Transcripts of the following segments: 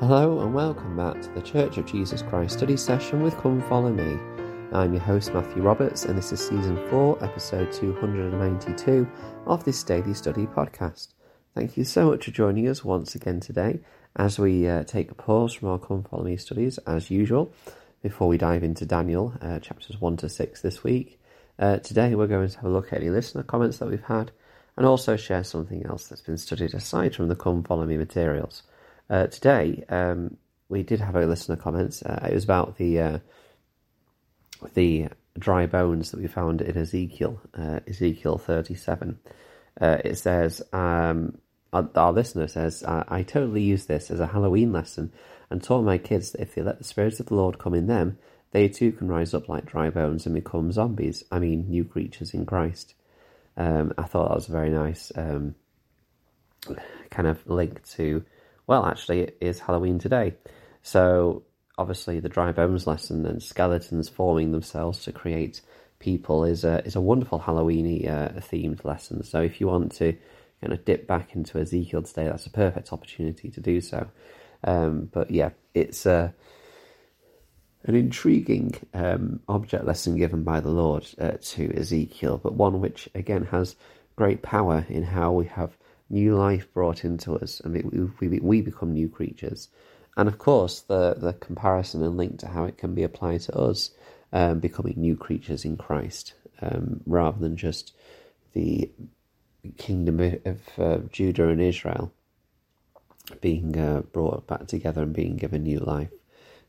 Hello and welcome back to the Church of Jesus Christ study session with Come Follow Me. I'm your host Matthew Roberts, and this is season 4, episode 292 of this daily study podcast. Thank you so much for joining us once again today as we uh, take a pause from our Come Follow Me studies as usual before we dive into Daniel uh, chapters 1 to 6 this week. Uh, today we're going to have a look at any listener comments that we've had and also share something else that's been studied aside from the Come Follow Me materials. Uh, today, um, we did have a listener comments. Uh, it was about the uh, the dry bones that we found in Ezekiel, uh, Ezekiel thirty-seven. Uh, it says, um, our, our, listener says, I, I totally use this as a Halloween lesson and taught my kids that if they let the spirits of the Lord come in them, they too can rise up like dry bones and become zombies. I mean, new creatures in Christ. Um, I thought that was a very nice um, kind of link to well, actually, it is Halloween today. So, obviously, the dry bones lesson and skeletons forming themselves to create people is a, is a wonderful Halloweeny uh, themed lesson. So, if you want to kind of dip back into Ezekiel today, that's a perfect opportunity to do so. Um, but yeah, it's a uh, an intriguing um, object lesson given by the Lord uh, to Ezekiel, but one which again has great power in how we have new life brought into us, and we, we, we become new creatures. And of course, the, the comparison and link to how it can be applied to us um, becoming new creatures in Christ, um, rather than just the kingdom of uh, Judah and Israel being uh, brought back together and being given new life.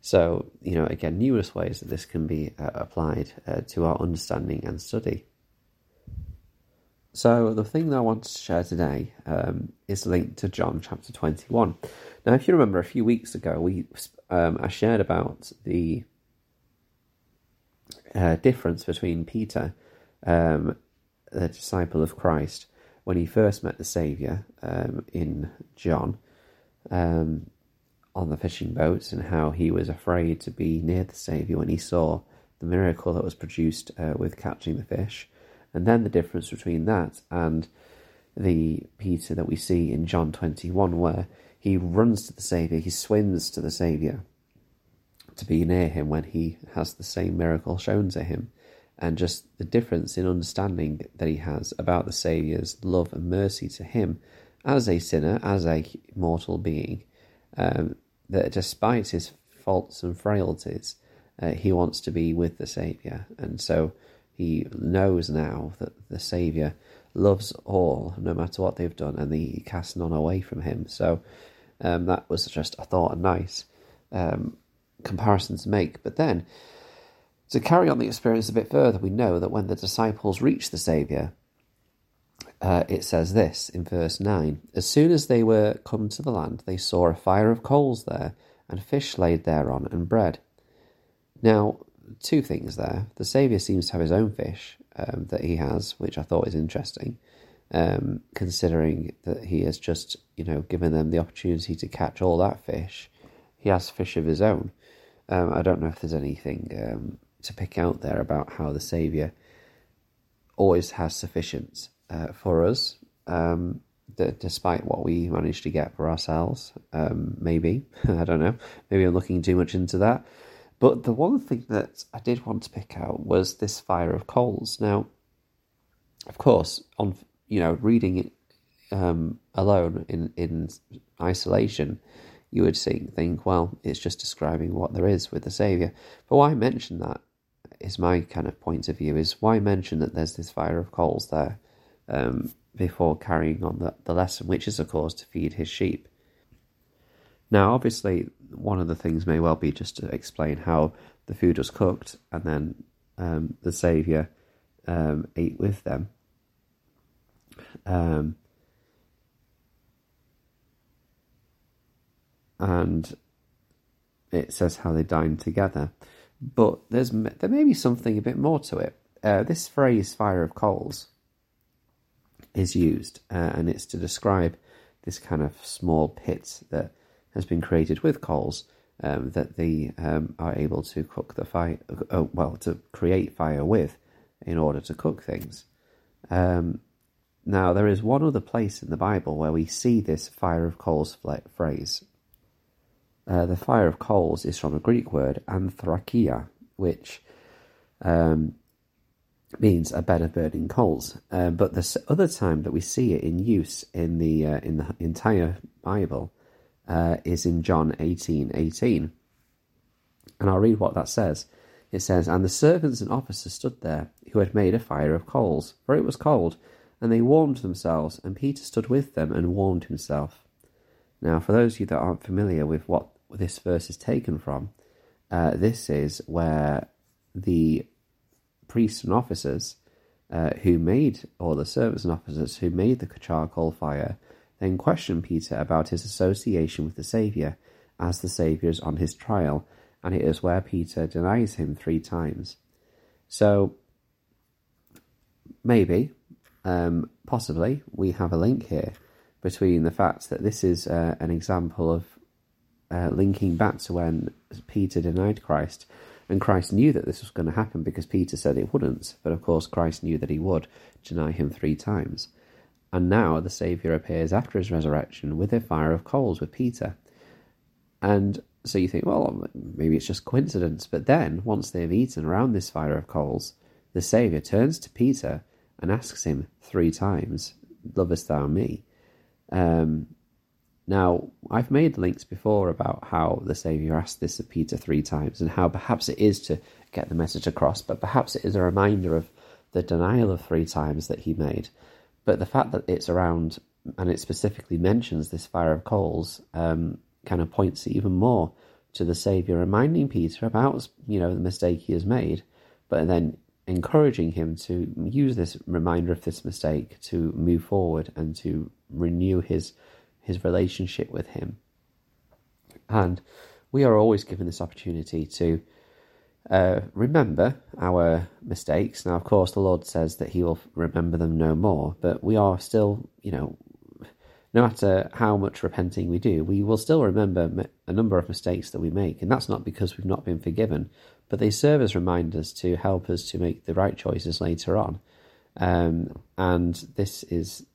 So, you know, again, numerous ways that this can be uh, applied uh, to our understanding and study. So, the thing that I want to share today um, is linked to John chapter 21. Now, if you remember, a few weeks ago, we um, I shared about the uh, difference between Peter, um, the disciple of Christ, when he first met the Saviour um, in John um, on the fishing boats, and how he was afraid to be near the Saviour when he saw the miracle that was produced uh, with catching the fish. And then the difference between that and the Peter that we see in John 21, where he runs to the Saviour, he swims to the Saviour to be near him when he has the same miracle shown to him. And just the difference in understanding that he has about the Saviour's love and mercy to him as a sinner, as a mortal being, um, that despite his faults and frailties, uh, he wants to be with the Saviour. And so he knows now that the Saviour loves all, no matter what they've done, and he casts none away from him. So um, that was just, I thought, a nice um, comparison to make. But then, to carry on the experience a bit further, we know that when the disciples reached the Saviour, uh, it says this in verse 9 As soon as they were come to the land, they saw a fire of coals there, and fish laid thereon, and bread. Now, two things there. The Saviour seems to have his own fish um, that he has, which I thought is interesting, um, considering that he has just, you know, given them the opportunity to catch all that fish. He has fish of his own. Um, I don't know if there's anything um, to pick out there about how the Saviour always has sufficient uh, for us, um, despite what we manage to get for ourselves. Um, maybe. I don't know. Maybe I'm looking too much into that. But the one thing that I did want to pick out was this fire of coals. Now, of course, on you know reading it um, alone in in isolation, you would think, well, it's just describing what there is with the Saviour. But why mention that is my kind of point of view. Is why mention that there's this fire of coals there um, before carrying on the, the lesson, which is of course to feed his sheep. Now, obviously, one of the things may well be just to explain how the food was cooked and then um, the Saviour um, ate with them. Um, and it says how they dined together. But there's there may be something a bit more to it. Uh, this phrase "fire of coals" is used, uh, and it's to describe this kind of small pit that has been created with coals um, that they um, are able to cook the fire, uh, well, to create fire with in order to cook things. Um, now, there is one other place in the Bible where we see this fire of coals phrase. Uh, the fire of coals is from a Greek word anthrakia, which um, means a bed of burning coals. Uh, but the other time that we see it in use in the uh, in the entire Bible uh, is in John eighteen eighteen, and I'll read what that says. It says, "And the servants and officers stood there, who had made a fire of coals, for it was cold, and they warmed themselves. And Peter stood with them and warmed himself." Now, for those of you that aren't familiar with what this verse is taken from, uh, this is where the priests and officers uh, who made, or the servants and officers who made the charcoal fire, then question Peter about his association with the Saviour as the Saviour is on his trial, and it is where Peter denies him three times. So, maybe, um, possibly, we have a link here between the fact that this is uh, an example of uh, linking back to when Peter denied Christ, and Christ knew that this was going to happen because Peter said it wouldn't, but of course Christ knew that he would deny him three times. And now the Saviour appears after his resurrection with a fire of coals with Peter. And so you think, well, maybe it's just coincidence. But then, once they've eaten around this fire of coals, the Saviour turns to Peter and asks him three times, Lovest thou me? Um, now, I've made links before about how the Saviour asked this of Peter three times and how perhaps it is to get the message across, but perhaps it is a reminder of the denial of three times that he made. But the fact that it's around and it specifically mentions this fire of coals um, kind of points even more to the Saviour reminding Peter about, you know, the mistake he has made, but then encouraging him to use this reminder of this mistake to move forward and to renew his his relationship with him. And we are always given this opportunity to uh, remember our mistakes. Now, of course, the Lord says that He will remember them no more, but we are still, you know, no matter how much repenting we do, we will still remember a number of mistakes that we make. And that's not because we've not been forgiven, but they serve as reminders to help us to make the right choices later on. Um, and this is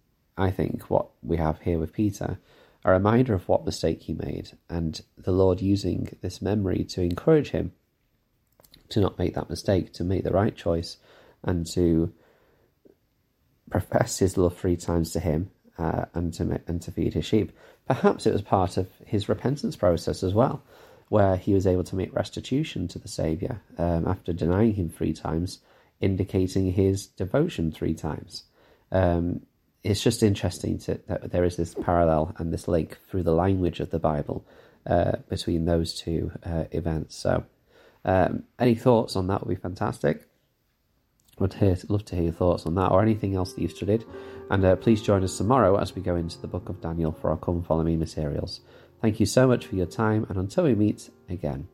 I think, what we have here with Peter, a reminder of what mistake he made, and the Lord using this memory to encourage him to not make that mistake, to make the right choice, and to profess his love three times to him uh, and to and to feed his sheep. Perhaps it was part of his repentance process as well, where he was able to make restitution to the Saviour um, after denying him three times, indicating his devotion three times. Um, it's just interesting to, that there is this parallel and this link through the language of the Bible uh, between those two uh, events. So, um, any thoughts on that would be fantastic. Would hear, love to hear your thoughts on that or anything else that you've studied. And uh, please join us tomorrow as we go into the book of Daniel for our Come Follow Me materials. Thank you so much for your time, and until we meet again.